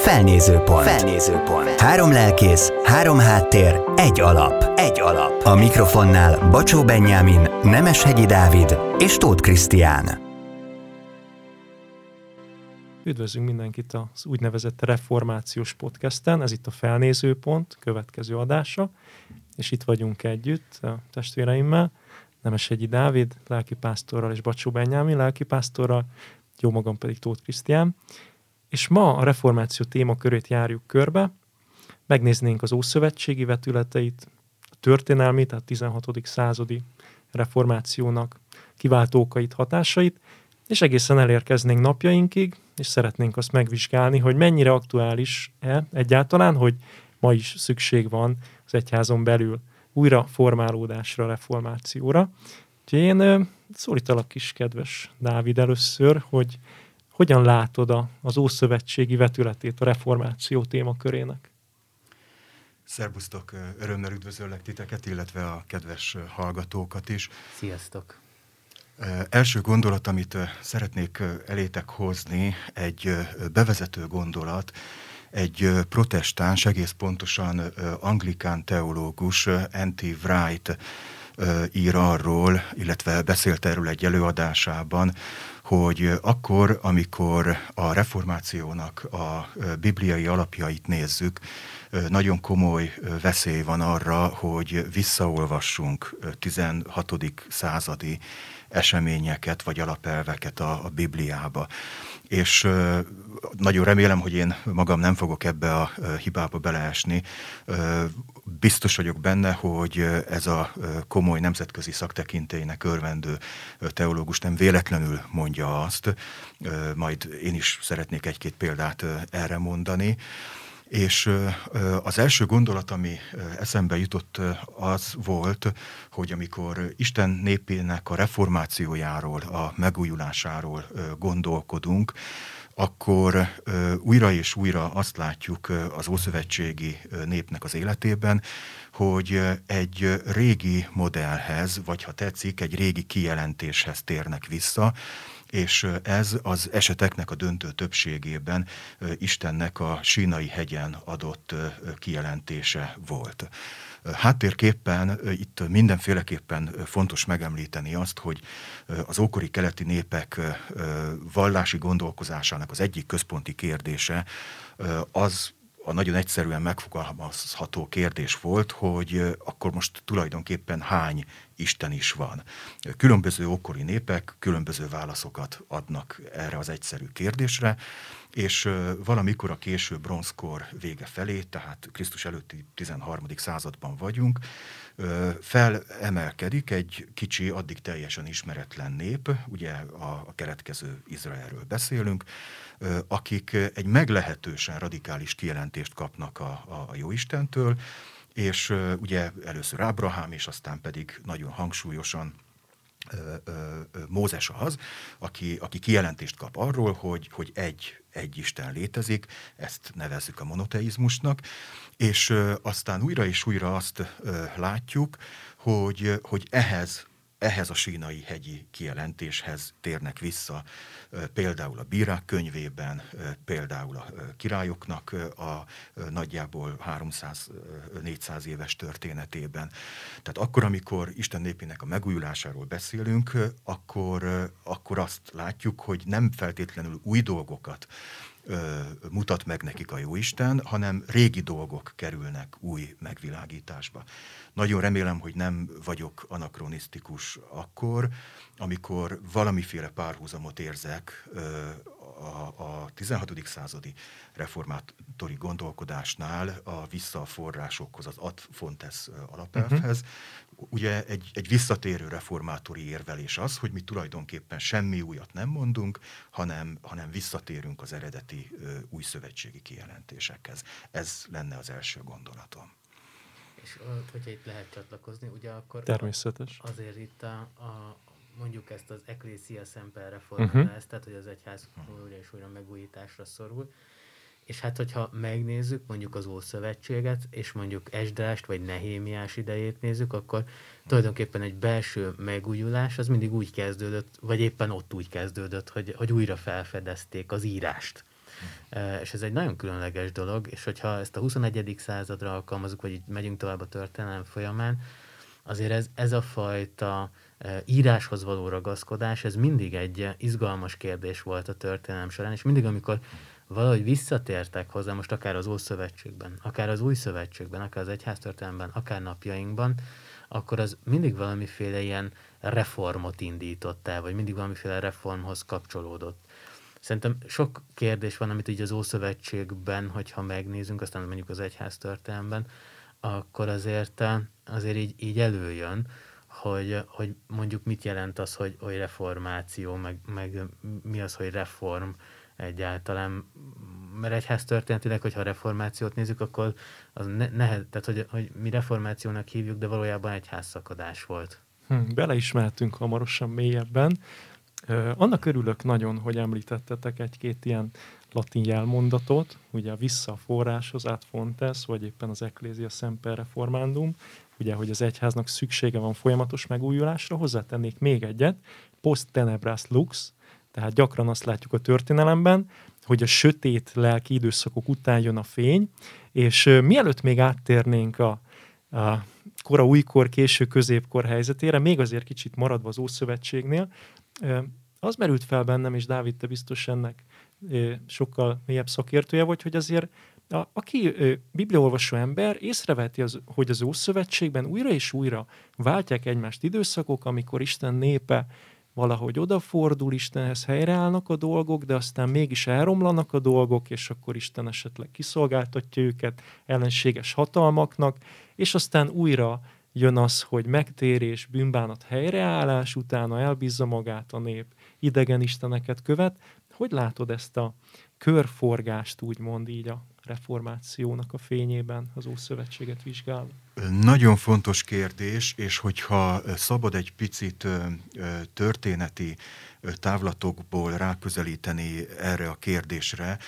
Felnézőpont. Felnézőpont. Három lelkész, három háttér, egy alap. Egy alap. A mikrofonnál Bacsó Benyámin, Nemeshegyi Dávid és Tóth Krisztián. Üdvözlünk mindenkit az úgynevezett reformációs podcasten, ez itt a Felnézőpont következő adása, és itt vagyunk együtt a testvéreimmel, Nemeshegyi Dávid, lelkipásztorral és Bacsó Benyámin lelkipásztorral, jó magam pedig Tóth Krisztián. És ma a reformáció témakörét járjuk körbe, megnéznénk az ószövetségi vetületeit, a történelmi, tehát 16. századi reformációnak kiváltókait, hatásait, és egészen elérkeznénk napjainkig, és szeretnénk azt megvizsgálni, hogy mennyire aktuális-e egyáltalán, hogy ma is szükség van az egyházon belül újra formálódásra, reformációra. Úgyhogy én szólítalak is, kedves Dávid, először, hogy hogyan látod a, az Ószövetségi vetületét a reformáció témakörének? Szerbusztok, örömmel üdvözöllek titeket, illetve a kedves hallgatókat is. Sziasztok! Első gondolat, amit szeretnék elétek hozni, egy bevezető gondolat, egy protestáns, egész pontosan anglikán teológus, N.T. Wright ír arról, illetve beszélt erről egy előadásában, hogy akkor, amikor a reformációnak a bibliai alapjait nézzük, nagyon komoly veszély van arra, hogy visszaolvassunk 16. századi eseményeket vagy alapelveket a, a Bibliába. És nagyon remélem, hogy én magam nem fogok ebbe a hibába beleesni. Biztos vagyok benne, hogy ez a komoly nemzetközi szaktekintélynek örvendő teológus nem véletlenül mondja azt, majd én is szeretnék egy-két példát erre mondani. És az első gondolat, ami eszembe jutott, az volt, hogy amikor Isten népének a reformációjáról, a megújulásáról gondolkodunk, akkor újra és újra azt látjuk az ószövetségi népnek az életében, hogy egy régi modellhez, vagy ha tetszik, egy régi kijelentéshez térnek vissza, és ez az eseteknek a döntő többségében Istennek a sínai hegyen adott kijelentése volt. Háttérképpen itt mindenféleképpen fontos megemlíteni azt, hogy az ókori keleti népek vallási gondolkozásának az egyik központi kérdése az a nagyon egyszerűen megfogalmazható kérdés volt, hogy akkor most tulajdonképpen hány Isten is van. Különböző okori népek különböző válaszokat adnak erre az egyszerű kérdésre, és valamikor a késő bronzkor vége felé, tehát Krisztus előtti 13. században vagyunk, felemelkedik egy kicsi, addig teljesen ismeretlen nép, ugye a, a keletkező Izraelről beszélünk, akik egy meglehetősen radikális kijelentést kapnak a, a, Jóistentől, és ugye először Ábrahám, és aztán pedig nagyon hangsúlyosan Mózes az, aki, aki kijelentést kap arról, hogy, hogy egy, egy Isten létezik, ezt nevezzük a monoteizmusnak, és aztán újra és újra azt látjuk, hogy, hogy ehhez ehhez a sínai hegyi kijelentéshez térnek vissza például a bírák könyvében, például a királyoknak a nagyjából 300-400 éves történetében. Tehát akkor, amikor Isten népének a megújulásáról beszélünk, akkor, akkor azt látjuk, hogy nem feltétlenül új dolgokat mutat meg nekik a Jóisten, hanem régi dolgok kerülnek új megvilágításba. Nagyon remélem, hogy nem vagyok anakronisztikus akkor, amikor valamiféle párhuzamot érzek a, a 16. századi reformátori gondolkodásnál a visszaforrásokhoz, az ad fontes alapelvhez. Uh-huh. Ugye egy, egy visszatérő reformátori érvelés az, hogy mi tulajdonképpen semmi újat nem mondunk, hanem, hanem visszatérünk az eredeti új szövetségi kijelentésekhez. Ez lenne az első gondolatom. És hogyha itt lehet csatlakozni, ugye akkor Természetes. azért itt a, a mondjuk ezt az Ecclesia Semper reformát, uh-huh. ezt, tehát hogy az egyház újra és újra megújításra szorul. És hát, hogyha megnézzük mondjuk az Ószövetséget, és mondjuk Esdrást vagy Nehémiás idejét nézzük, akkor tulajdonképpen egy belső megújulás az mindig úgy kezdődött, vagy éppen ott úgy kezdődött, hogy, hogy újra felfedezték az írást. És ez egy nagyon különleges dolog, és hogyha ezt a 21. századra alkalmazunk, vagy így megyünk tovább a történelem folyamán, azért ez, ez a fajta íráshoz való ragaszkodás, ez mindig egy izgalmas kérdés volt a történelem során, és mindig, amikor valahogy visszatértek hozzá, most akár az Ószövetségben, akár az Új Szövetségben, akár az Egyháztörténelemben, akár napjainkban, akkor az mindig valamiféle ilyen reformot indított el, vagy mindig valamiféle reformhoz kapcsolódott. Szerintem sok kérdés van, amit így az Ószövetségben, hogyha megnézünk, aztán mondjuk az egyháztörténelemben, akkor azért, azért így, így előjön, hogy, hogy mondjuk mit jelent az, hogy, hogy reformáció, meg, meg mi az, hogy reform egyáltalán. Mert egyház történetileg, hogyha a reformációt nézzük, akkor az ne, nehez, tehát hogy, hogy mi reformációnak hívjuk, de valójában egyház szakadás volt. Hm, beleismertünk hamarosan mélyebben. Annak örülök nagyon, hogy említettetek egy-két ilyen latin jelmondatot, ugye vissza a forráshoz, át fontes, vagy éppen az Ecclesia Semper Reformandum, ugye, hogy az egyháznak szüksége van folyamatos megújulásra, hozzátennék még egyet, post tenebras lux, tehát gyakran azt látjuk a történelemben, hogy a sötét lelki időszakok után jön a fény, és mielőtt még áttérnénk a, a kora újkor, késő középkor helyzetére, még azért kicsit maradva az Ószövetségnél, az merült fel bennem, és Dávid, te biztos ennek sokkal mélyebb szakértője vagy, hogy azért a, aki bibliaolvasó ember észreveti, az, hogy az Ószövetségben újra és újra váltják egymást időszakok, amikor Isten népe valahogy odafordul, Istenhez helyreállnak a dolgok, de aztán mégis elromlanak a dolgok, és akkor Isten esetleg kiszolgáltatja őket ellenséges hatalmaknak, és aztán újra jön az, hogy megtérés, bűnbánat, helyreállás, utána elbízza magát a nép, idegen isteneket követ. Hogy látod ezt a körforgást, úgymond így a reformációnak a fényében az Ószövetséget vizsgál? Nagyon fontos kérdés, és hogyha szabad egy picit történeti távlatokból ráközelíteni erre a kérdésre,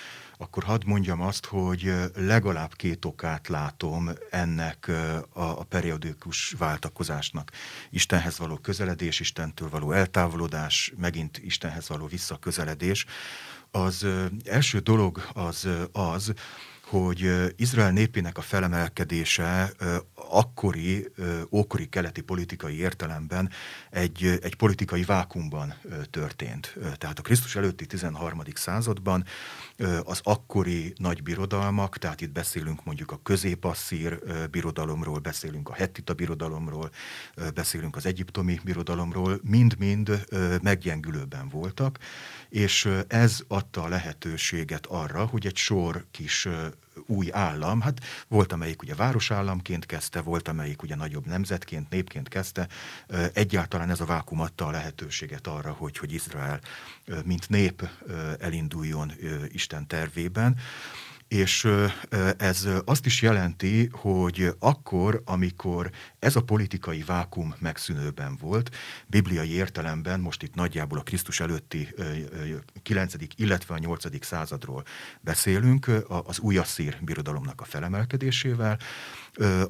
akkor hadd mondjam azt, hogy legalább két okát látom ennek a, periódikus váltakozásnak. Istenhez való közeledés, Istentől való eltávolodás, megint Istenhez való visszaközeledés. Az első dolog az az, hogy Izrael népének a felemelkedése akkori, ókori keleti politikai értelemben egy, egy politikai vákumban történt. Tehát a Krisztus előtti 13. században az akkori nagy birodalmak, tehát itt beszélünk mondjuk a középasszír birodalomról, beszélünk a hettita birodalomról, beszélünk az egyiptomi birodalomról, mind-mind meggyengülőben voltak, és ez adta a lehetőséget arra, hogy egy sor kis új állam, hát volt amelyik ugye városállamként kezdte, volt amelyik ugye nagyobb nemzetként, népként kezdte, egyáltalán ez a vákum adta a lehetőséget arra, hogy, hogy Izrael mint nép elinduljon Isten tervében és ez azt is jelenti, hogy akkor, amikor ez a politikai vákum megszűnőben volt, bibliai értelemben, most itt nagyjából a Krisztus előtti 9. illetve a 8. századról beszélünk, az új asszír birodalomnak a felemelkedésével,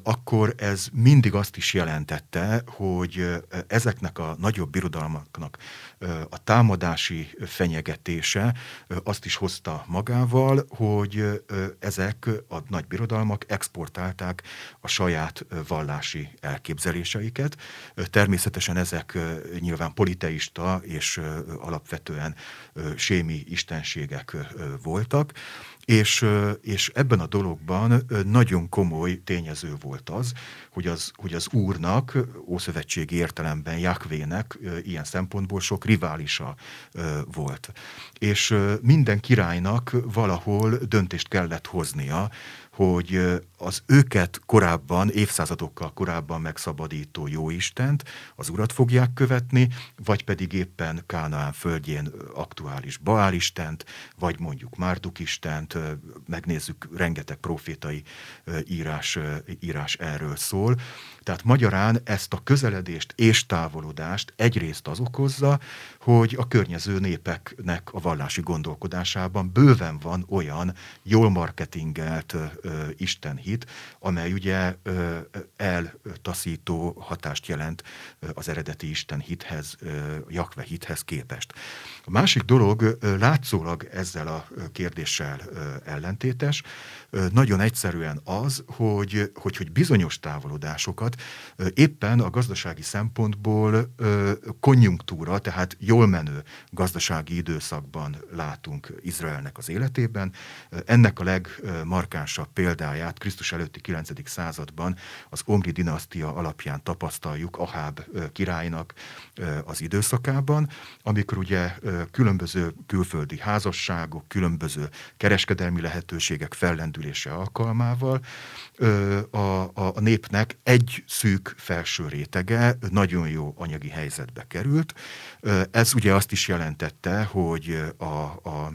akkor ez mindig azt is jelentette, hogy ezeknek a nagyobb birodalmaknak a támadási fenyegetése azt is hozta magával, hogy ezek a nagy birodalmak exportálták a saját vallási elképzeléseiket. Természetesen ezek nyilván politeista és alapvetően sémi istenségek voltak, és, és ebben a dologban nagyon komoly tényező volt az, hogy az, hogy az úrnak, ószövetségi értelemben Jakvének ilyen szempontból sok riválisa volt. És minden királynak valahol döntést kellett hoznia, hogy az őket korábban, évszázadokkal korábban megszabadító jóistent, az urat fogják követni, vagy pedig éppen Kánaán földjén aktuális Baálistent, vagy mondjuk Márduk megnézzük, rengeteg profétai írás, írás erről szól. Tehát magyarán ezt a közeledést és távolodást egyrészt az okozza, hogy a környező népeknek a vallási gondolkodásában bőven van olyan jól marketingelt istenhit, amely ugye ö, eltaszító hatást jelent az eredeti istenhithez, ö, Jakve hithez képest. A másik dolog látszólag ezzel a kérdéssel ellentétes, nagyon egyszerűen az, hogy, hogy, hogy bizonyos távolodásokat éppen a gazdasági szempontból konjunktúra, tehát jól menő gazdasági időszakban látunk Izraelnek az életében. Ennek a legmarkánsabb példáját Krisztus előtti 9. században az Omri dinasztia alapján tapasztaljuk Aháb királynak az időszakában, amikor ugye különböző külföldi házasságok, különböző kereskedelmi lehetőségek fellendülnek települése alkalmával a, a, a népnek egy szűk felső rétege nagyon jó anyagi helyzetbe került. Ez ugye azt is jelentette, hogy a, a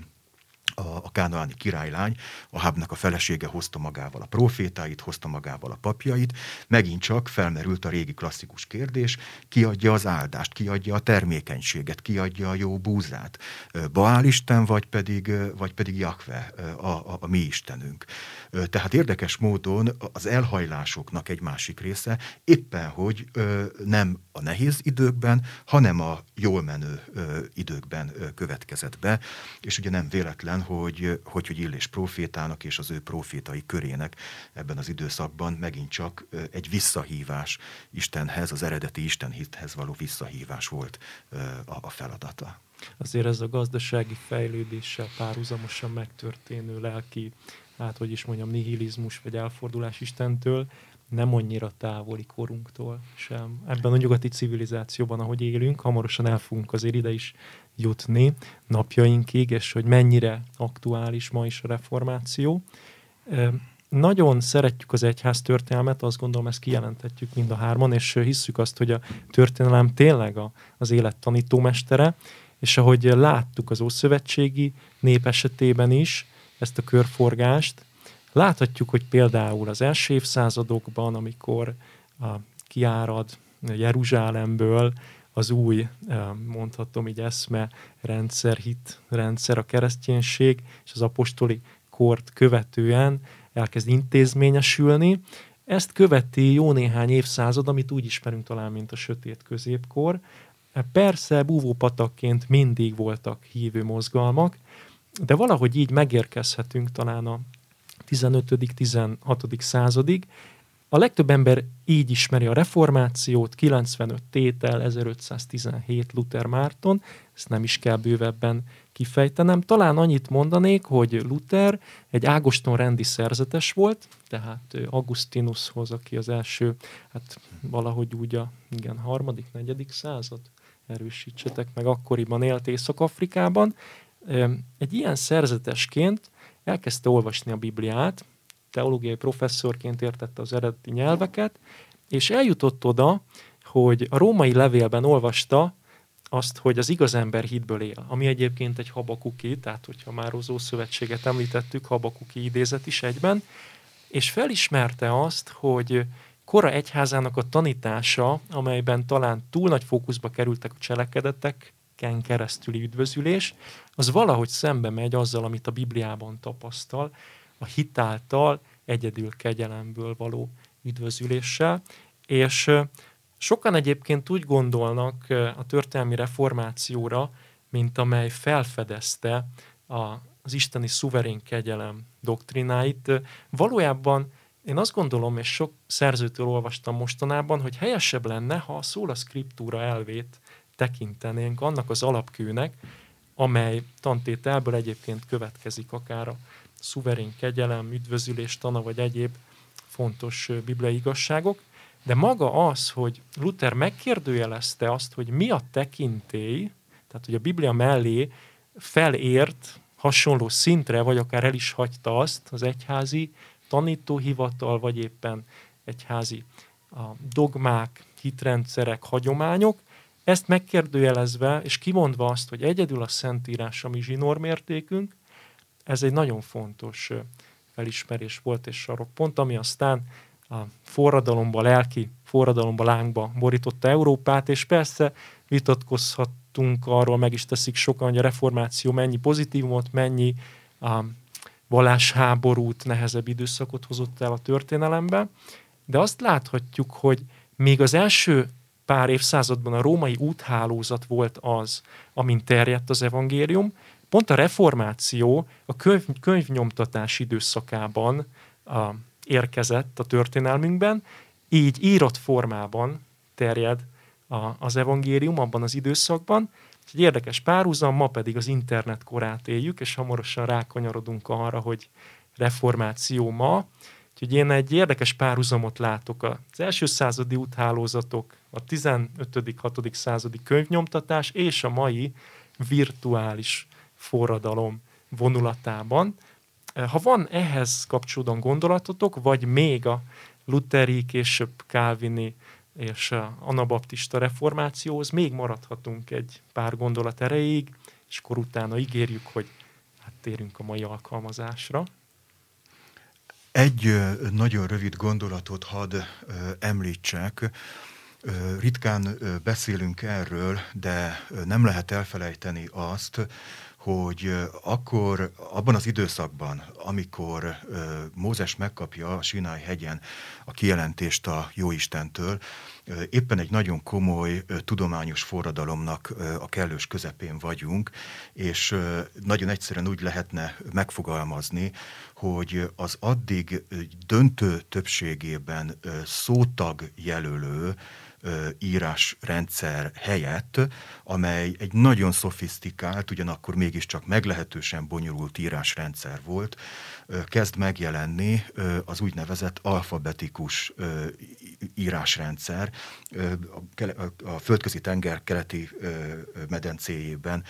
a, a kánaáni királylány, a Hábnak a felesége hozta magával a profétáit, hozta magával a papjait, megint csak felmerült a régi klasszikus kérdés, ki adja az áldást, ki adja a termékenységet, ki adja a jó búzát, Baál Isten, vagy pedig, vagy pedig Jakve, a, a, a mi Istenünk. Tehát érdekes módon az elhajlásoknak egy másik része éppen, hogy nem a nehéz időkben, hanem a jól menő időkben következett be, és ugye nem véletlen, hogy, hogy, hogy Illés profétának és az ő profétai körének ebben az időszakban megint csak egy visszahívás Istenhez, az eredeti Istenhithez való visszahívás volt a, a feladata. Azért ez a gazdasági fejlődéssel párhuzamosan megtörténő lelki, hát hogy is mondjam, nihilizmus vagy elfordulás Istentől, nem annyira távoli korunktól sem. Ebben a nyugati civilizációban, ahogy élünk, hamarosan el fogunk azért ide is jutni napjainkig, és hogy mennyire aktuális ma is a reformáció. Nagyon szeretjük az egyház történelmet, azt gondolom ezt kijelenthetjük mind a hárman, és hisszük azt, hogy a történelem tényleg a, az élet tanítómestere, és ahogy láttuk az Ószövetségi nép esetében is ezt a körforgást, láthatjuk, hogy például az első évszázadokban, amikor a kiárad Jeruzsálemből az új, mondhatom így eszme, rendszer, hit rendszer, a kereszténység és az apostoli kort követően elkezd intézményesülni. Ezt követi jó néhány évszázad, amit úgy ismerünk talán, mint a sötét középkor. Persze búvópatakként mindig voltak hívő mozgalmak, de valahogy így megérkezhetünk talán a 15.-16. századig, a legtöbb ember így ismeri a reformációt, 95 tétel, 1517 Luther Márton, ezt nem is kell bővebben kifejtenem. Talán annyit mondanék, hogy Luther egy Ágoston rendi szerzetes volt, tehát Augustinushoz, aki az első, hát valahogy úgy a igen, harmadik, negyedik század, erősítsetek meg, akkoriban élt Észak-Afrikában. Egy ilyen szerzetesként elkezdte olvasni a Bibliát, teológiai professzorként értette az eredeti nyelveket, és eljutott oda, hogy a római levélben olvasta azt, hogy az igaz ember hitből él, ami egyébként egy habakuki, tehát hogyha már az Szövetséget említettük, habakuki idézet is egyben, és felismerte azt, hogy kora egyházának a tanítása, amelyben talán túl nagy fókuszba kerültek a cselekedeteken keresztüli üdvözülés, az valahogy szembe megy azzal, amit a Bibliában tapasztal, a hitáltal egyedül kegyelemből való üdvözüléssel, és sokan egyébként úgy gondolnak a történelmi reformációra, mint amely felfedezte az isteni szuverén kegyelem doktrináit. Valójában én azt gondolom, és sok szerzőtől olvastam mostanában, hogy helyesebb lenne, ha a szóla scriptúra elvét tekintenénk annak az alapkőnek, amely tantételből egyébként következik akár a szuverén kegyelem, üdvözülés, tana vagy egyéb fontos bibliai igazságok, de maga az, hogy Luther megkérdőjelezte azt, hogy mi a tekintély, tehát hogy a Biblia mellé felért hasonló szintre, vagy akár el is hagyta azt az egyházi tanítóhivatal, vagy éppen egyházi a dogmák, hitrendszerek, hagyományok, ezt megkérdőjelezve, és kimondva azt, hogy egyedül a Szentírás a mi zsinórmértékünk, ez egy nagyon fontos felismerés volt és sarokpont, ami aztán a forradalomba, lelki forradalomba, lángba borította Európát, és persze vitatkozhatunk arról, meg is teszik sokan, hogy a reformáció mennyi pozitívumot, mennyi a vallásháborút, nehezebb időszakot hozott el a történelembe, de azt láthatjuk, hogy még az első pár évszázadban a római úthálózat volt az, amin terjedt az evangélium. Pont a reformáció a könyv, könyvnyomtatás időszakában a, érkezett a történelmünkben, így írott formában terjed a, az evangélium abban az időszakban. Egy érdekes párhuzam, ma pedig az internet korát éljük, és hamarosan rákanyarodunk arra, hogy reformáció ma. Úgyhogy én egy érdekes párhuzamot látok. Az első századi úthálózatok, a 15.-6. századi könyvnyomtatás és a mai virtuális forradalom vonulatában. Ha van ehhez kapcsolódóan gondolatotok, vagy még a Lutheri, később Calvini és anabaptista reformációhoz még maradhatunk egy pár gondolat erejéig, és akkor utána ígérjük, hogy hát térünk a mai alkalmazásra. Egy nagyon rövid gondolatot hadd említsek. Ritkán beszélünk erről, de nem lehet elfelejteni azt, hogy akkor abban az időszakban, amikor Mózes megkapja a Sinai hegyen a kijelentést a Jóistentől, éppen egy nagyon komoly tudományos forradalomnak a kellős közepén vagyunk, és nagyon egyszerűen úgy lehetne megfogalmazni, hogy az addig döntő többségében szótag jelölő írásrendszer helyett, amely egy nagyon szofisztikált, ugyanakkor mégiscsak meglehetősen bonyolult írásrendszer volt, kezd megjelenni az úgynevezett alfabetikus írásrendszer a földközi tenger keleti medencéjében,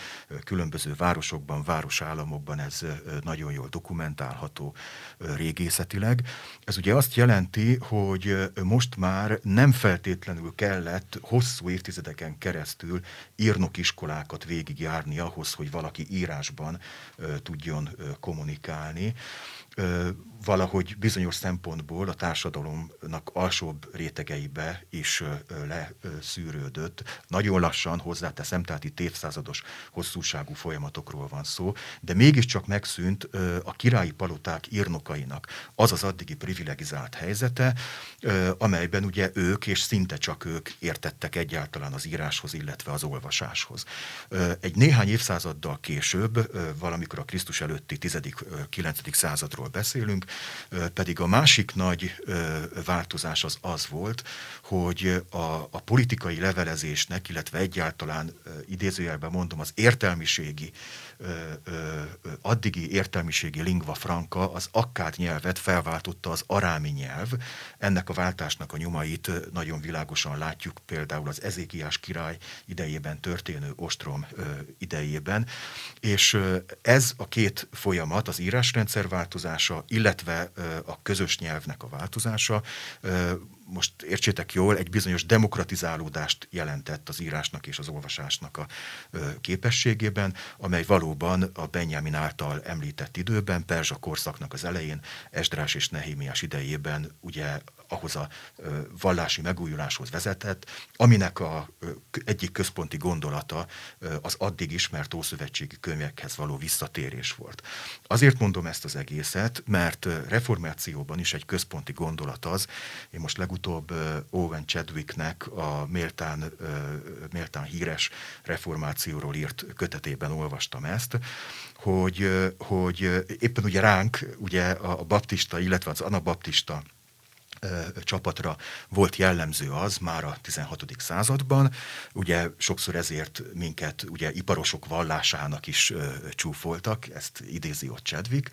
különböző városokban, városállamokban ez nagyon jól dokumentálható régészetileg. Ez ugye azt jelenti, hogy most már nem feltétlenül kellett hosszú évtizedeken keresztül írnokiskolákat végigjárni ahhoz, hogy valaki írásban tudjon kommunikálni 呃 valahogy bizonyos szempontból a társadalomnak alsóbb rétegeibe is leszűrődött. Nagyon lassan hozzáteszem, tehát itt évszázados hosszúságú folyamatokról van szó, de mégiscsak megszűnt a királyi paloták írnokainak az az addigi privilegizált helyzete, amelyben ugye ők, és szinte csak ők értettek egyáltalán az íráshoz, illetve az olvasáshoz. Egy néhány évszázaddal később, valamikor a Krisztus előtti 10.-9. századról beszélünk, pedig a másik nagy változás az az volt, hogy a, a politikai levelezésnek, illetve egyáltalán idézőjelben mondom, az értelmiségi addigi értelmiségi lingva franca az akkád nyelvet felváltotta az arámi nyelv. Ennek a váltásnak a nyomait nagyon világosan látjuk például az Ezékiás király idejében történő ostrom idejében. És ez a két folyamat, az írásrendszer változása, illetve a közös nyelvnek a változása most értsétek jól, egy bizonyos demokratizálódást jelentett az írásnak és az olvasásnak a képességében, amely valóban a Benjamin által említett időben, Perzsa korszaknak az elején, Esdrás és Nehémiás idejében ugye ahhoz a vallási megújuláshoz vezetett, aminek a egyik központi gondolata az addig ismert ószövetségi könyvekhez való visszatérés volt. Azért mondom ezt az egészet, mert reformációban is egy központi gondolat az, én most legutóbb Owen Chadwicknek a méltán, méltán híres reformációról írt kötetében olvastam ezt, hogy, hogy éppen ugye ránk, ugye a baptista, illetve az anabaptista csapatra volt jellemző az már a 16. században, ugye sokszor ezért minket ugye iparosok vallásának is csúfoltak, ezt idézi ott Chadwick.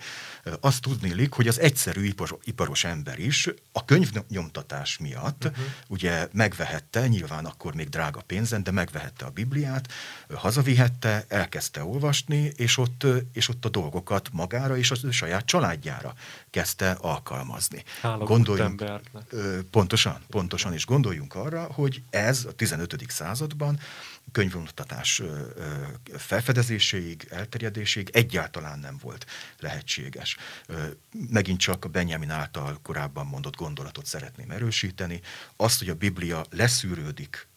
Azt tudnélik, hogy az egyszerű iparos, ember is a könyvnyomtatás miatt uh-huh. ugye megvehette, nyilván akkor még drága pénzen, de megvehette a Bibliát, hazavihette, elkezdte olvasni, és ott, és ott a dolgokat magára és a saját családjára kezdte alkalmazni. Gondoljunk, pontosan, pontosan, és gondoljunk arra, hogy ez a 15. században könyvvontatás felfedezéséig, elterjedéséig egyáltalán nem volt lehetséges. Megint csak a Benjamin által korábban mondott gondolatot szeretném erősíteni. Azt, hogy a Biblia leszűrődik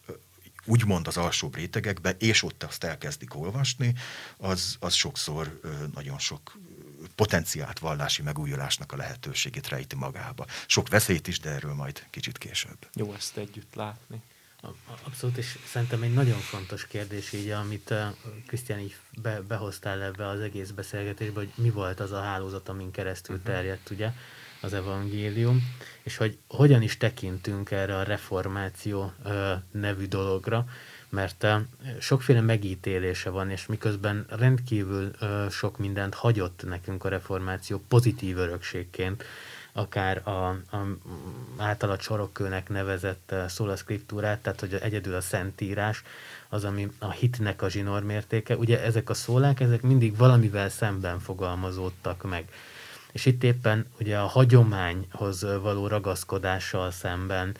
úgymond az alsóbb rétegekbe, és ott azt elkezdik olvasni, az, az sokszor nagyon sok potenciált vallási megújulásnak a lehetőségét rejti magába. Sok veszélyt is, de erről majd kicsit később. Jó ezt együtt látni. Abszolút, és szerintem egy nagyon fontos kérdés így, amit Krisztián így be, behoztál ebbe az egész beszélgetésbe, hogy mi volt az a hálózat, amin keresztül uh-huh. terjedt, ugye, az evangélium, és hogy hogyan is tekintünk erre a reformáció ö, nevű dologra, mert sokféle megítélése van, és miközben rendkívül sok mindent hagyott nekünk a reformáció pozitív örökségként, akár a, a általa csarokkőnek nevezett szóla scriptúrát, tehát hogy egyedül a szentírás, az, ami a hitnek a zsinórmértéke. Ugye ezek a szólák, ezek mindig valamivel szemben fogalmazódtak meg. És itt éppen ugye a hagyományhoz való ragaszkodással szemben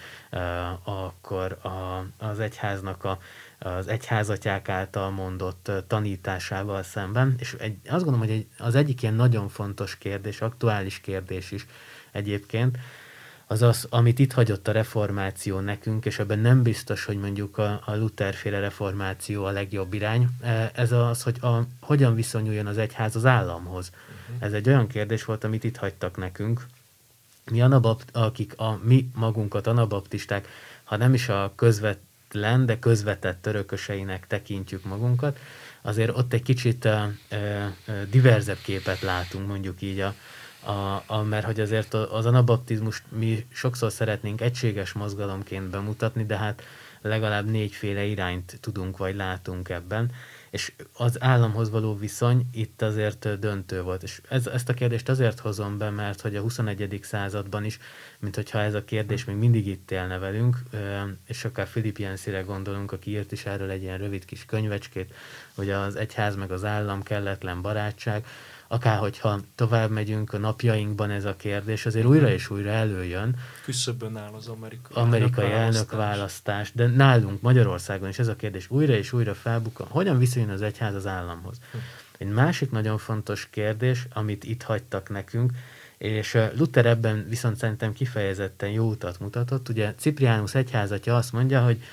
akkor a, az egyháznak a, az egyházatják által mondott tanításával szemben, és egy, azt gondolom, hogy egy, az egyik ilyen nagyon fontos kérdés, aktuális kérdés is, egyébként, az az, amit itt hagyott a reformáció nekünk, és ebben nem biztos, hogy mondjuk a, a Luther-féle reformáció a legjobb irány, e, ez az, hogy a, hogyan viszonyuljon az egyház az államhoz. Uh-huh. Ez egy olyan kérdés volt, amit itt hagytak nekünk. Mi anabapt, akik a mi magunkat anabaptisták, ha nem is a közvetlen, de közvetett törököseinek tekintjük magunkat, azért ott egy kicsit uh, uh, diverzebb képet látunk, mondjuk így a, a, a, mert hogy azért az anabaptizmust mi sokszor szeretnénk egységes mozgalomként bemutatni, de hát legalább négyféle irányt tudunk vagy látunk ebben, és az államhoz való viszony itt azért döntő volt. És ez, ezt a kérdést azért hozom be, mert hogy a 21. században is, mint hogyha ez a kérdés még mindig itt élne velünk, és akár Philip Jenszire gondolunk, aki írt is erről egy ilyen rövid kis könyvecskét, hogy az egyház meg az állam kelletlen barátság, akárhogyha tovább megyünk a napjainkban ez a kérdés, azért újra és újra előjön. Küszöbön áll az amerikai, amerikai elnök választás, de nálunk Magyarországon is ez a kérdés újra és újra felbukkan. Hogyan viszonyul az egyház az államhoz? Hm. Egy másik nagyon fontos kérdés, amit itt hagytak nekünk, és Luther ebben viszont szerintem kifejezetten jó utat mutatott. Ugye Cipriánus egyházatja azt mondja, hogy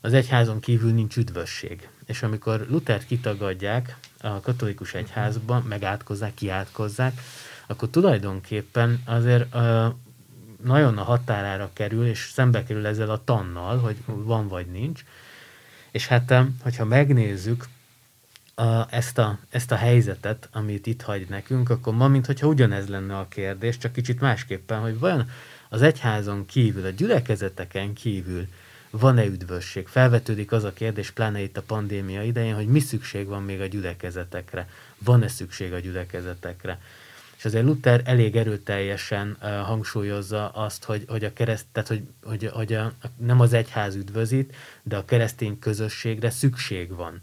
az egyházon kívül nincs üdvösség. És amikor Luthert kitagadják a katolikus egyházban, megátkozzák, kiátkozzák, akkor tulajdonképpen azért nagyon a határára kerül, és szembe kerül ezzel a tannal, hogy van vagy nincs. És hát, hogyha megnézzük a, ezt, a, ezt a helyzetet, amit itt hagy nekünk, akkor ma, mintha ugyanez lenne a kérdés, csak kicsit másképpen, hogy vajon az egyházon kívül, a gyülekezeteken kívül van-e üdvösség? Felvetődik az a kérdés, pláne itt a pandémia idején, hogy mi szükség van még a gyülekezetekre? Van-e szükség a gyülekezetekre? És azért Luther elég erőteljesen hangsúlyozza azt, hogy, hogy a kereszt, tehát hogy, hogy, hogy a, nem az egyház üdvözít, de a keresztény közösségre szükség van.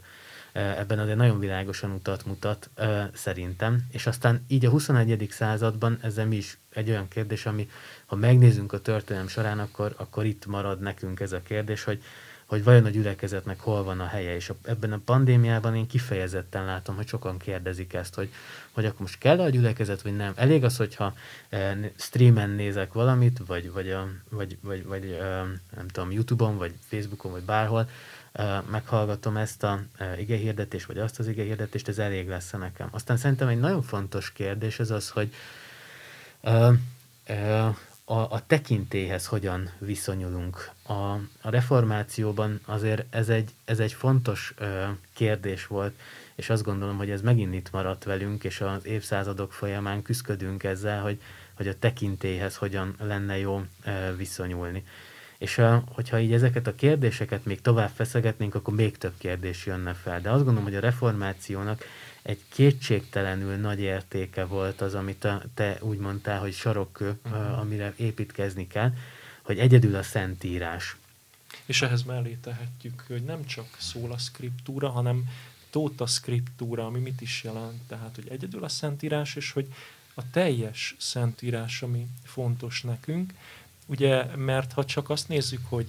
Ebben azért nagyon világosan utat mutat szerintem. És aztán így a 21. században ezzel mi is egy olyan kérdés, ami ha megnézzünk a történelem során, akkor, akkor itt marad nekünk ez a kérdés, hogy, hogy vajon a gyülekezetnek hol van a helye, és ebben a pandémiában én kifejezetten látom, hogy sokan kérdezik ezt, hogy, hogy akkor most kell a gyülekezet, vagy nem. Elég az, hogyha eh, streamen nézek valamit, vagy, vagy, a, vagy, vagy, vagy eh, nem tudom, Youtube-on, vagy Facebookon, vagy bárhol, meghallgatom ezt a eh, igehirdetést, vagy azt az igehirdetést, ez elég lesz nekem. Aztán szerintem egy nagyon fontos kérdés az az, hogy a, a tekintéhez hogyan viszonyulunk. A, a reformációban azért ez egy, ez egy fontos ö, kérdés volt, és azt gondolom, hogy ez megint itt maradt velünk, és az évszázadok folyamán küzdködünk ezzel, hogy, hogy a tekintéhez hogyan lenne jó ö, viszonyulni. És hogyha így ezeket a kérdéseket még tovább feszegetnénk, akkor még több kérdés jönne fel. De azt gondolom, hogy a reformációnak egy kétségtelenül nagy értéke volt az, amit a, te úgy mondtál, hogy sarokkő, uh-huh. amire építkezni kell, hogy egyedül a szentírás. És ehhez mellé tehetjük, hogy nem csak szól a szkriptúra, hanem tóta szkriptúra, ami mit is jelent. Tehát, hogy egyedül a szentírás, és hogy a teljes szentírás, ami fontos nekünk. Ugye, mert ha csak azt nézzük, hogy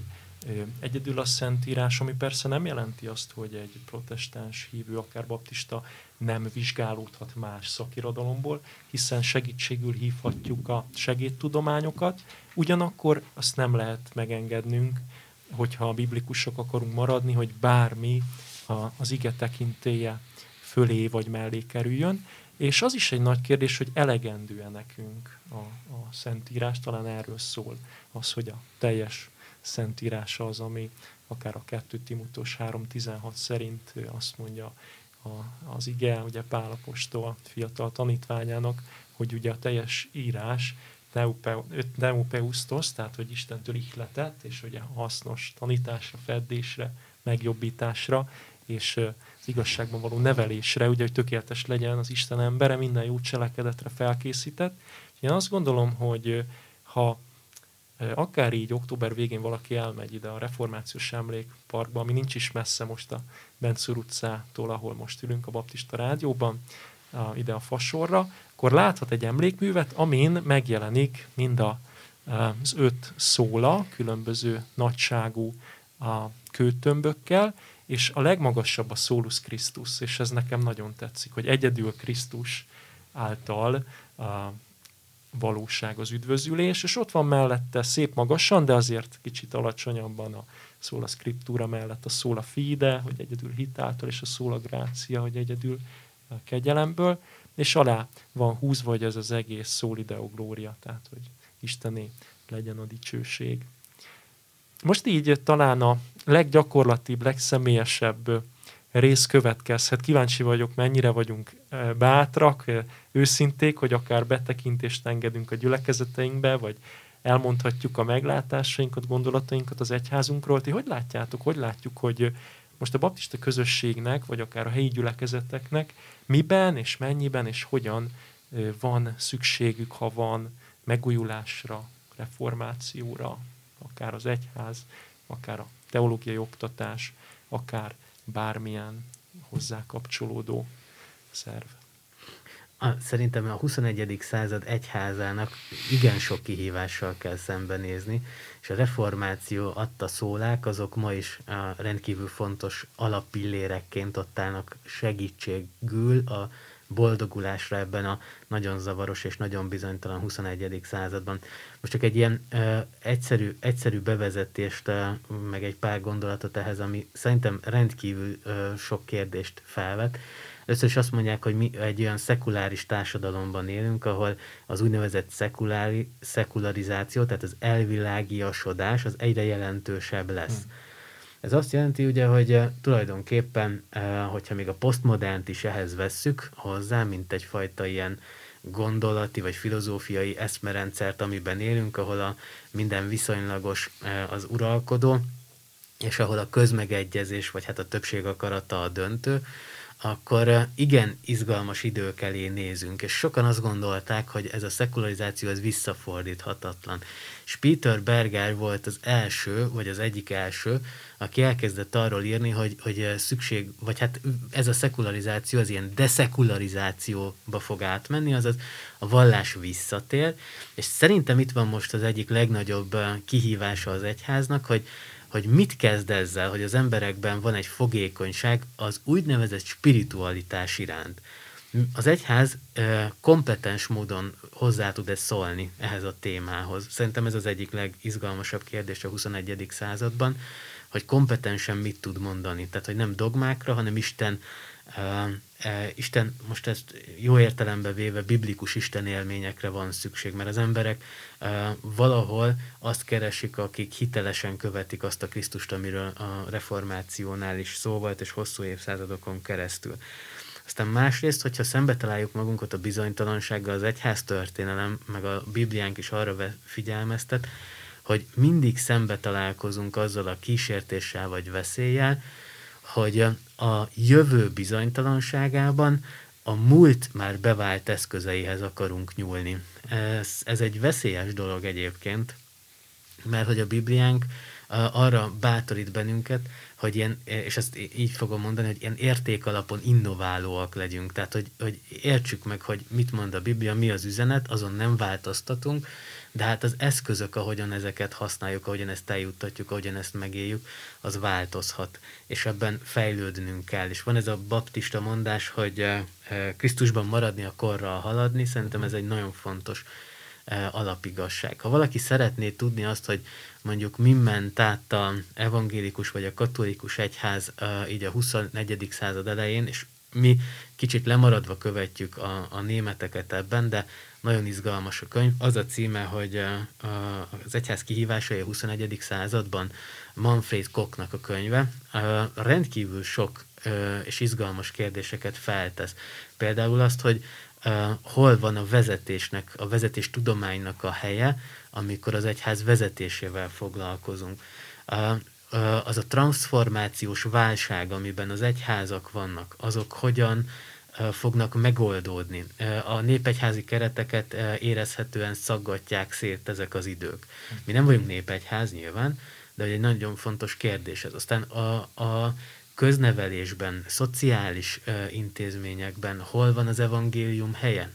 egyedül a szentírás, ami persze nem jelenti azt, hogy egy protestáns hívő, akár baptista nem vizsgálódhat más szakirodalomból, hiszen segítségül hívhatjuk a segédtudományokat, ugyanakkor azt nem lehet megengednünk, hogyha a biblikusok akarunk maradni, hogy bármi az ige tekintéje fölé vagy mellé kerüljön, és az is egy nagy kérdés, hogy elegendő-e nekünk a, a Szentírás, talán erről szól az, hogy a teljes szentírása az, ami akár a 2 Timotos 3.16 szerint azt mondja a, az ige, ugye Pálapostól fiatal tanítványának, hogy ugye a teljes írás Neupeusztos, tehát hogy Istentől ihletett, és ugye hasznos tanításra, feddésre, megjobbításra, és az igazságban való nevelésre, ugye, hogy tökéletes legyen az Isten embere, minden jó cselekedetre felkészített. Én azt gondolom, hogy ha akár így október végén valaki elmegy ide a Reformációs Emlékparkba, ami nincs is messze most a Bencúr utcától, ahol most ülünk a Baptista Rádióban, a, ide a fasorra, akkor láthat egy emlékművet, amin megjelenik mind a, az öt szóla, különböző nagyságú a kőtömbökkel, és a legmagasabb a Solus Christus, és ez nekem nagyon tetszik, hogy egyedül Krisztus által a valóság az üdvözülés, és ott van mellette szép magasan, de azért kicsit alacsonyabban a szól a scriptúra mellett a szól a fide, hogy egyedül hitáltal, és a szól a grácia, hogy egyedül a kegyelemből, és alá van húzva, hogy ez az egész szól ideo glória, tehát hogy Istené legyen a dicsőség. Most így talán a leggyakorlatibb, legszemélyesebb rész következhet. Kíváncsi vagyok, mennyire vagyunk bátrak, őszinték, hogy akár betekintést engedünk a gyülekezeteinkbe, vagy elmondhatjuk a meglátásainkat, gondolatainkat az egyházunkról. Ti hogy látjátok, hogy látjuk, hogy most a baptista közösségnek, vagy akár a helyi gyülekezeteknek miben és mennyiben és hogyan van szükségük, ha van megújulásra, reformációra, akár az egyház, akár a teológiai oktatás, akár bármilyen hozzá kapcsolódó szerv. A, szerintem a 21. század egyházának igen sok kihívással kell szembenézni, és a reformáció adta szólák, azok ma is a rendkívül fontos alappillérekként ott állnak segítségül a boldogulásra ebben a nagyon zavaros és nagyon bizonytalan 21. században. Most csak egy ilyen ö, egyszerű, egyszerű bevezetést, ö, meg egy pár gondolatot ehhez, ami szerintem rendkívül ö, sok kérdést felvet. Először is azt mondják, hogy mi egy olyan szekuláris társadalomban élünk, ahol az úgynevezett szekulári, szekularizáció, tehát az elvilágiasodás az egyre jelentősebb lesz. Hmm. Ez azt jelenti ugye, hogy uh, tulajdonképpen, uh, hogyha még a posztmodernt is ehhez vesszük hozzá, mint egyfajta ilyen gondolati vagy filozófiai eszmerendszert, amiben élünk, ahol a minden viszonylagos uh, az uralkodó, és ahol a közmegegyezés, vagy hát a többség akarata a döntő, akkor igen izgalmas idők elé nézünk, és sokan azt gondolták, hogy ez a szekularizáció ez visszafordíthatatlan. És Peter Berger volt az első, vagy az egyik első, aki elkezdett arról írni, hogy, hogy szükség, vagy hát ez a szekularizáció az ilyen desekularizációba fog átmenni, azaz a vallás visszatér, és szerintem itt van most az egyik legnagyobb kihívása az egyháznak, hogy hogy mit kezd ezzel, hogy az emberekben van egy fogékonyság az úgynevezett spiritualitás iránt. Az egyház kompetens módon hozzá tud ezt szólni ehhez a témához. Szerintem ez az egyik legizgalmasabb kérdés a 21. században, hogy kompetensen mit tud mondani. Tehát, hogy nem dogmákra, hanem Isten Isten, most ezt jó értelembe véve biblikus Isten élményekre van szükség, mert az emberek valahol azt keresik, akik hitelesen követik azt a Krisztust, amiről a reformációnál is szó volt, és hosszú évszázadokon keresztül. Aztán másrészt, hogyha szembe találjuk magunkat a bizonytalansággal, az egyház történelem, meg a Bibliánk is arra figyelmeztet, hogy mindig szembe találkozunk azzal a kísértéssel vagy veszéllyel, hogy a jövő bizonytalanságában a múlt már bevált eszközeihez akarunk nyúlni. Ez, ez egy veszélyes dolog egyébként, mert hogy a Bibliánk arra bátorít bennünket, hogy ilyen, és ezt így fogom mondani, hogy ilyen értékalapon innoválóak legyünk. Tehát, hogy, hogy értsük meg, hogy mit mond a Biblia, mi az üzenet, azon nem változtatunk, de hát az eszközök, ahogyan ezeket használjuk, ahogyan ezt eljuttatjuk, ahogyan ezt megéljük, az változhat, és ebben fejlődnünk kell. És van ez a baptista mondás, hogy eh, eh, Krisztusban maradni a korral haladni, szerintem ez egy nagyon fontos alapigasság. Ha valaki szeretné tudni azt, hogy mondjuk mi ment át a evangélikus vagy a katolikus egyház így a 24. század elején, és mi kicsit lemaradva követjük a, a németeket ebben, de nagyon izgalmas a könyv. Az a címe, hogy az egyház kihívásai a 21. században Manfred Kochnak a könyve. Rendkívül sok és izgalmas kérdéseket feltesz. Például azt, hogy hol van a vezetésnek, a vezetés tudománynak a helye, amikor az egyház vezetésével foglalkozunk. Az a transformációs válság, amiben az egyházak vannak, azok hogyan fognak megoldódni. A népegyházi kereteket érezhetően szaggatják szét ezek az idők. Mi nem vagyunk népegyház nyilván, de egy nagyon fontos kérdés ez. Aztán a, a köznevelésben, szociális intézményekben hol van az evangélium helyen?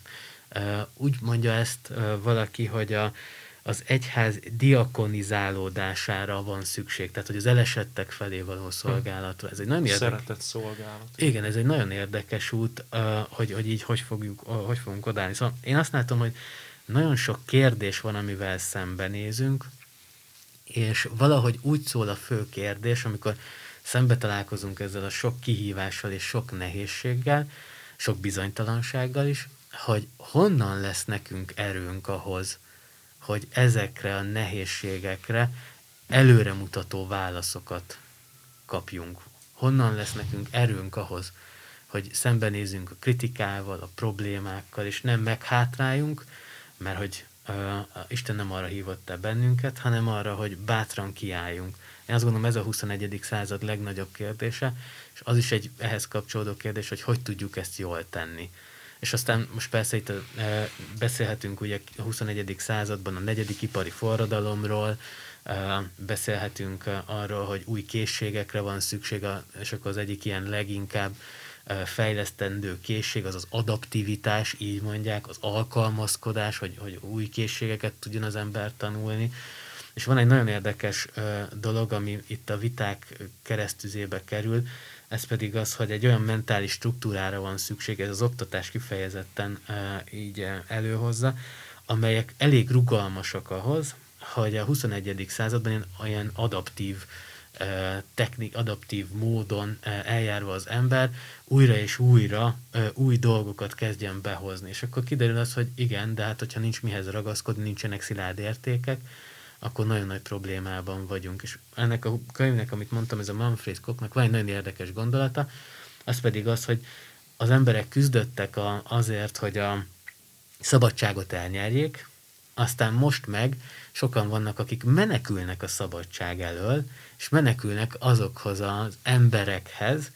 Úgy mondja ezt valaki, hogy a, az egyház diakonizálódására van szükség, tehát hogy az elesettek felé való szolgálatra. Ez egy nagyon érdekes... Szeretett szolgálat. Igen, ez egy nagyon érdekes út, hogy, hogy így hogy, fogjuk, hogy fogunk odállni. Szóval én azt látom, hogy nagyon sok kérdés van, amivel szembenézünk, és valahogy úgy szól a fő kérdés, amikor szembe találkozunk ezzel a sok kihívással és sok nehézséggel, sok bizonytalansággal is, hogy honnan lesz nekünk erőnk ahhoz, hogy ezekre a nehézségekre előremutató válaszokat kapjunk. Honnan lesz nekünk erőnk ahhoz, hogy szembenézünk a kritikával, a problémákkal, és nem meghátráljunk, mert hogy uh, Isten nem arra hívott el bennünket, hanem arra, hogy bátran kiálljunk. Én azt gondolom, ez a 21. század legnagyobb kérdése, és az is egy ehhez kapcsolódó kérdés, hogy hogy tudjuk ezt jól tenni. És aztán most persze itt e, beszélhetünk ugye a 21. században a negyedik ipari forradalomról, e, beszélhetünk arról, hogy új készségekre van szükség, és akkor az egyik ilyen leginkább fejlesztendő készség, az az adaptivitás, így mondják, az alkalmazkodás, hogy, hogy új készségeket tudjon az ember tanulni. És van egy nagyon érdekes dolog, ami itt a viták keresztüzébe kerül, ez pedig az, hogy egy olyan mentális struktúrára van szükség, ez az oktatás kifejezetten így előhozza, amelyek elég rugalmasak ahhoz, hogy a 21. században olyan adaptív technik, adaptív módon eljárva az ember újra és újra új dolgokat kezdjen behozni. És akkor kiderül az, hogy igen, de hát hogyha nincs mihez ragaszkodni, nincsenek szilárd értékek, akkor nagyon nagy problémában vagyunk. És ennek a könyvnek, amit mondtam, ez a Manfred Kochnak van egy nagyon érdekes gondolata, az pedig az, hogy az emberek küzdöttek a, azért, hogy a szabadságot elnyerjék, aztán most meg sokan vannak, akik menekülnek a szabadság elől, és menekülnek azokhoz az emberekhez,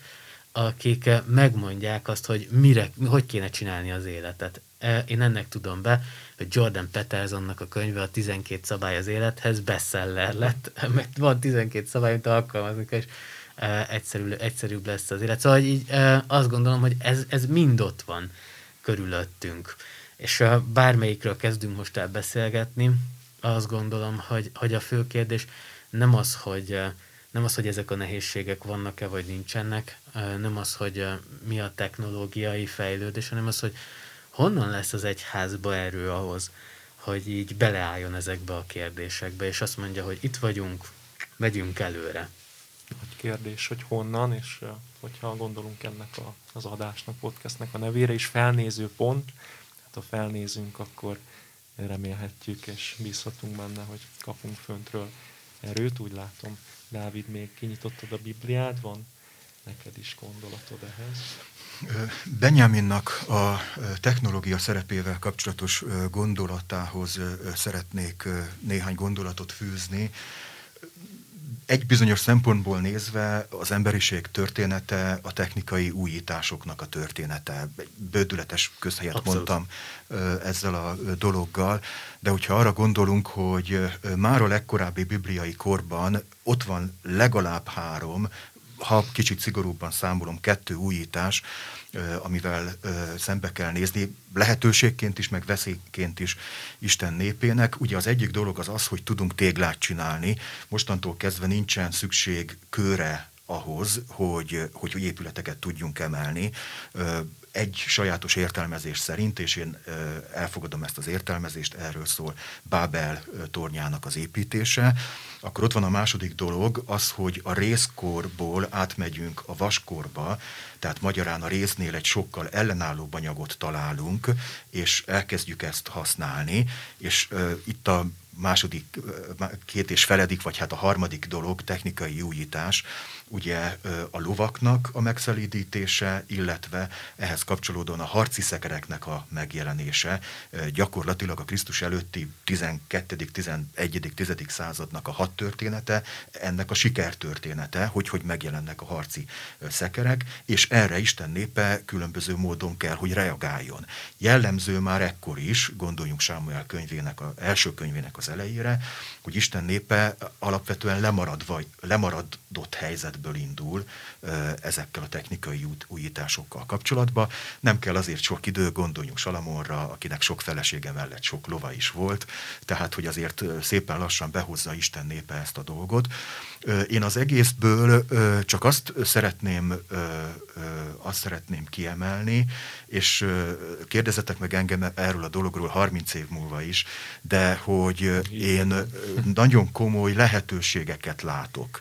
akik megmondják azt, hogy mire, hogy kéne csinálni az életet. E, én ennek tudom be, hogy Jordan Petersonnak a könyve a 12 szabály az élethez bestseller lett, mert van 12 szabály, amit alkalmazni és e, egyszerű, egyszerűbb lesz az élet. Szóval így e, azt gondolom, hogy ez, ez mind ott van körülöttünk. És bármelyikről kezdünk most el beszélgetni, azt gondolom, hogy, hogy a fő kérdés nem az, hogy nem az, hogy ezek a nehézségek vannak-e, vagy nincsenek, nem az, hogy mi a technológiai fejlődés, hanem az, hogy honnan lesz az egyházba erő ahhoz, hogy így beleálljon ezekbe a kérdésekbe, és azt mondja, hogy itt vagyunk, megyünk előre. Nagy kérdés, hogy honnan, és hogyha gondolunk ennek a, az adásnak, podcastnek a nevére is, felnéző pont, hát ha felnézünk, akkor remélhetjük és bízhatunk benne, hogy kapunk föntről erőt, úgy látom. Dávid, még kinyitottad a Bibliát, van neked is gondolatod ehhez? Benjaminnak a technológia szerepével kapcsolatos gondolatához szeretnék néhány gondolatot fűzni. Egy bizonyos szempontból nézve az emberiség története a technikai újításoknak a története. Egy bődületes közhelyet Abszolút. mondtam ezzel a dologgal, de hogyha arra gondolunk, hogy már a legkorábbi bibliai korban ott van legalább három ha kicsit szigorúbban számolom, kettő újítás, amivel szembe kell nézni, lehetőségként is, meg veszélyként is Isten népének. Ugye az egyik dolog az az, hogy tudunk téglát csinálni, mostantól kezdve nincsen szükség kőre ahhoz, hogy, hogy, hogy épületeket tudjunk emelni. Egy sajátos értelmezés szerint, és én elfogadom ezt az értelmezést, erről szól Bábel tornyának az építése, akkor ott van a második dolog, az, hogy a részkorból átmegyünk a vaskorba, tehát magyarán a résznél egy sokkal ellenállóbb anyagot találunk, és elkezdjük ezt használni, és uh, itt a második, két és feledik, vagy hát a harmadik dolog, technikai újítás, ugye a lovaknak a megszelídítése, illetve ehhez kapcsolódóan a harci szekereknek a megjelenése, gyakorlatilag a Krisztus előtti 12., 11., 10. századnak a hat története, ennek a sikertörténete, hogy hogy megjelennek a harci szekerek, és erre Isten népe különböző módon kell, hogy reagáljon. Jellemző már ekkor is, gondoljunk Sámuel könyvének, a első könyvének az elejére, hogy Isten népe alapvetően lemaradva, lemaradott helyzetből indul ezekkel a technikai újításokkal kapcsolatban. Nem kell azért sok idő, gondoljunk Salamonra, akinek sok felesége mellett sok lova is volt, tehát hogy azért szépen lassan behozza Isten népe ezt a dolgot. Én az egészből csak azt szeretném, azt szeretném kiemelni, és kérdezetek meg engem erről a dologról 30 év múlva is, de hogy én nagyon komoly lehetőségeket látok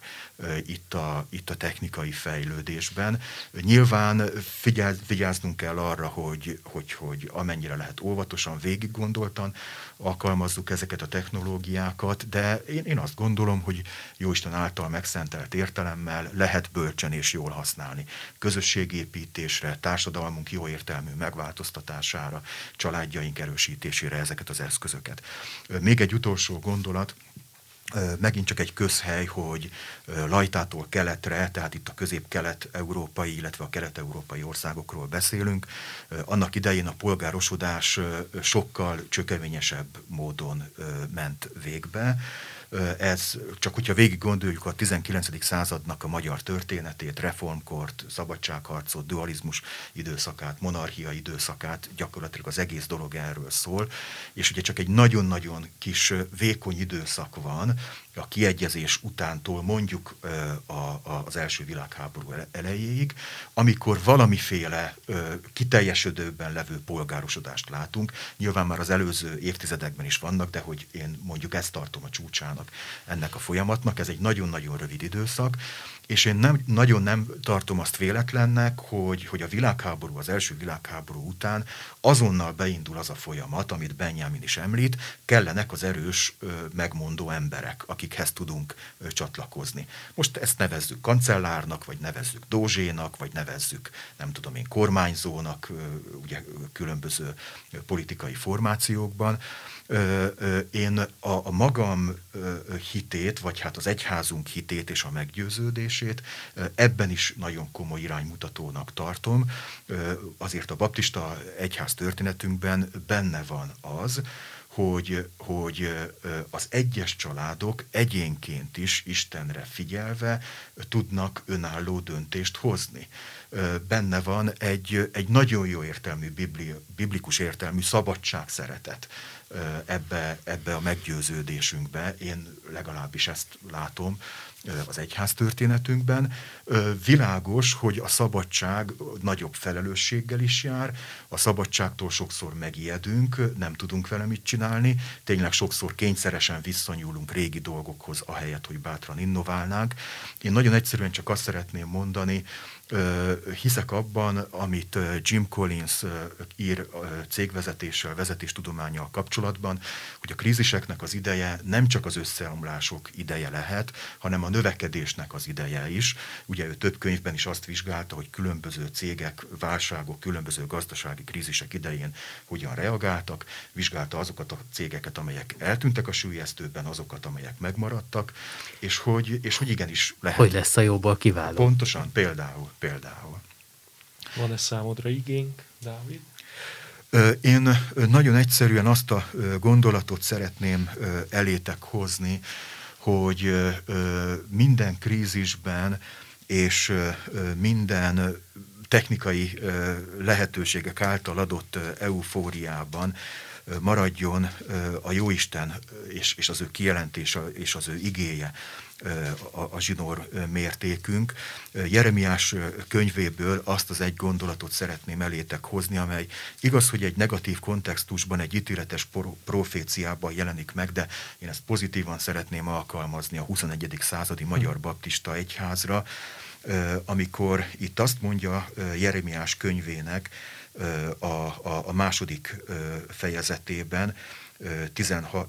itt a, itt a technikai fejlődésben. Nyilván figyel, vigyáznunk kell arra, hogy, hogy, hogy amennyire lehet óvatosan, végig gondoltan alkalmazzuk ezeket a technológiákat, de én, én azt gondolom, hogy Jóisten által megszentelt értelemmel lehet bölcsen és jól használni. Közösségépítésre, társadalmunk jó értelmű megváltoztatására, családjaink erősítésére ezeket az eszközöket. Még egy utolsó gondolat, megint csak egy közhely, hogy Lajtától keletre, tehát itt a közép-kelet-európai, illetve a kelet-európai országokról beszélünk. Annak idején a polgárosodás sokkal csökeményesebb módon ment végbe ez csak hogyha végig gondoljuk a 19. századnak a magyar történetét, reformkort, szabadságharcot, dualizmus időszakát, monarchia időszakát, gyakorlatilag az egész dolog erről szól, és ugye csak egy nagyon-nagyon kis vékony időszak van, a kiegyezés utántól mondjuk a, az első világháború elejéig, amikor valamiféle kiteljesedőben levő polgárosodást látunk. Nyilván már az előző évtizedekben is vannak, de hogy én mondjuk ezt tartom a csúcsának ennek a folyamatnak, ez egy nagyon-nagyon rövid időszak, és én nem, nagyon nem tartom azt véletlennek, hogy, hogy a világháború, az első világháború után azonnal beindul az a folyamat, amit Benjamin is említ, kellenek az erős, megmondó emberek, akikhez tudunk csatlakozni. Most ezt nevezzük kancellárnak, vagy nevezzük dózsénak, vagy nevezzük, nem tudom én, kormányzónak, ugye különböző politikai formációkban. Én a, magam hitét, vagy hát az egyházunk hitét és a meggyőződését ebben is nagyon komoly iránymutatónak tartom. Azért a baptista egyház történetünkben benne van az, hogy, hogy az egyes családok egyénként is Istenre figyelve tudnak önálló döntést hozni. Benne van egy, egy nagyon jó értelmű, bibli, biblikus értelmű szabadság szeretet ebbe, ebbe a meggyőződésünkbe. Én legalábbis ezt látom az egyház történetünkben. Világos, hogy a szabadság nagyobb felelősséggel is jár, a szabadságtól sokszor megijedünk, nem tudunk vele mit csinálni, tényleg sokszor kényszeresen visszanyúlunk régi dolgokhoz, ahelyett, hogy bátran innoválnánk. Én nagyon egyszerűen csak azt szeretném mondani, hiszek abban, amit Jim Collins ír cégvezetéssel, vezetéstudományjal kapcsolatban, hogy a kríziseknek az ideje nem csak az összeomlások ideje lehet, hanem a növekedésnek az ideje is. Ugye ő több könyvben is azt vizsgálta, hogy különböző cégek, válságok, különböző gazdasági krízisek idején hogyan reagáltak, vizsgálta azokat a cégeket, amelyek eltűntek a sülyeztőben, azokat, amelyek megmaradtak, és hogy, és hogy igenis lehet. Hogy lesz a jóból kiváló. Pontosan, például például. Van-e számodra igénk, Dávid? Én nagyon egyszerűen azt a gondolatot szeretném elétek hozni, hogy minden krízisben és minden technikai lehetőségek által adott eufóriában maradjon a Jóisten és, és az ő kijelentése és az ő igéje a, a zsinór mértékünk. Jeremiás könyvéből azt az egy gondolatot szeretném elétek hozni, amely igaz, hogy egy negatív kontextusban, egy ítéletes proféciában jelenik meg, de én ezt pozitívan szeretném alkalmazni a 21. századi Magyar Baptista Egyházra, amikor itt azt mondja Jeremiás könyvének a, a, a második fejezetében, 13.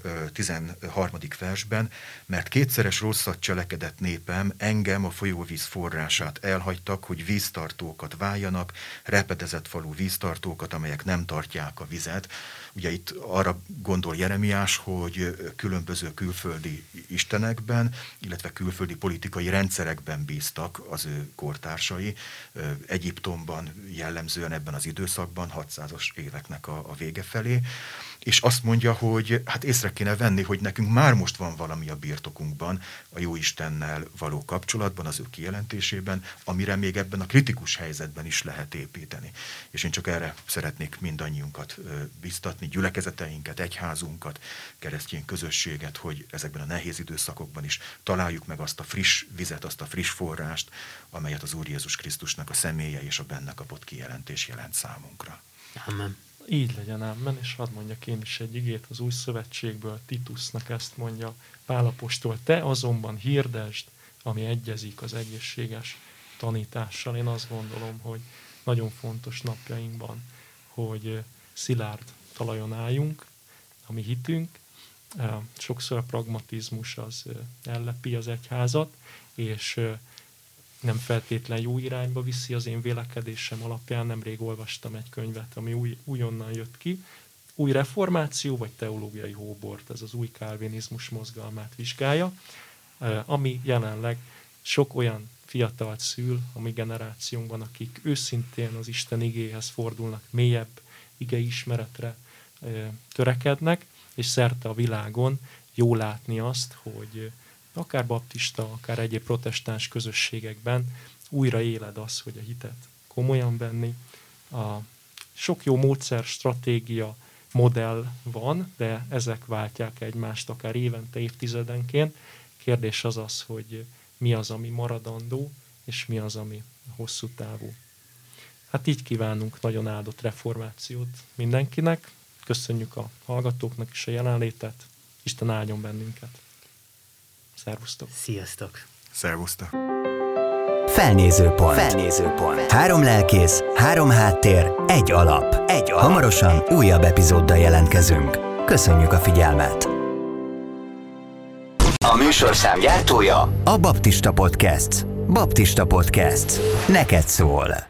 versben, mert kétszeres rosszat cselekedett népem, engem a folyóvíz forrását elhagytak, hogy víztartókat váljanak, repedezett falú víztartókat, amelyek nem tartják a vizet. Ugye itt arra gondol Jeremiás, hogy különböző külföldi istenekben, illetve külföldi politikai rendszerekben bíztak az ő kortársai. Egyiptomban jellemzően ebben az időszakban, 600-as éveknek a, a vége felé és azt mondja, hogy hát észre kéne venni, hogy nekünk már most van valami a birtokunkban, a jó Istennel való kapcsolatban, az ő kijelentésében, amire még ebben a kritikus helyzetben is lehet építeni. És én csak erre szeretnék mindannyiunkat biztatni, gyülekezeteinket, egyházunkat, keresztény közösséget, hogy ezekben a nehéz időszakokban is találjuk meg azt a friss vizet, azt a friss forrást, amelyet az Úr Jézus Krisztusnak a személye és a benne kapott kijelentés jelent számunkra. Amen. Így legyen ámmen, és hadd mondjak én is egy igét az új szövetségből, Titusnak ezt mondja Pálapostól, te azonban hirdesd, ami egyezik az egészséges tanítással. Én azt gondolom, hogy nagyon fontos napjainkban, hogy szilárd talajon álljunk, ami hitünk, sokszor a pragmatizmus az ellepi az egyházat, és nem feltétlen jó irányba viszi az én vélekedésem alapján. Nemrég olvastam egy könyvet, ami új, újonnan jött ki. Új reformáció vagy teológiai hóbort, ez az új kálvinizmus mozgalmát vizsgálja, eh, ami jelenleg sok olyan fiatal szül a mi generációnkban, akik őszintén az Isten igéhez fordulnak, mélyebb igeismeretre eh, törekednek, és szerte a világon jó látni azt, hogy akár baptista, akár egyéb protestáns közösségekben újra éled az, hogy a hitet komolyan venni. A sok jó módszer, stratégia, modell van, de ezek váltják egymást akár évente, évtizedenként. Kérdés az az, hogy mi az, ami maradandó, és mi az, ami hosszú távú. Hát így kívánunk nagyon áldott reformációt mindenkinek. Köszönjük a hallgatóknak is a jelenlétet. Isten áldjon bennünket! Szervusztok! Sziasztok! Szervusztok! Felnézőpont. Felnézőpont. Három lelkész, három háttér, egy alap. Egy alap. Hamarosan újabb epizóddal jelentkezünk. Köszönjük a figyelmet! A műsorszám gyártója a Baptista Podcast. Baptista Podcast. Neked szól.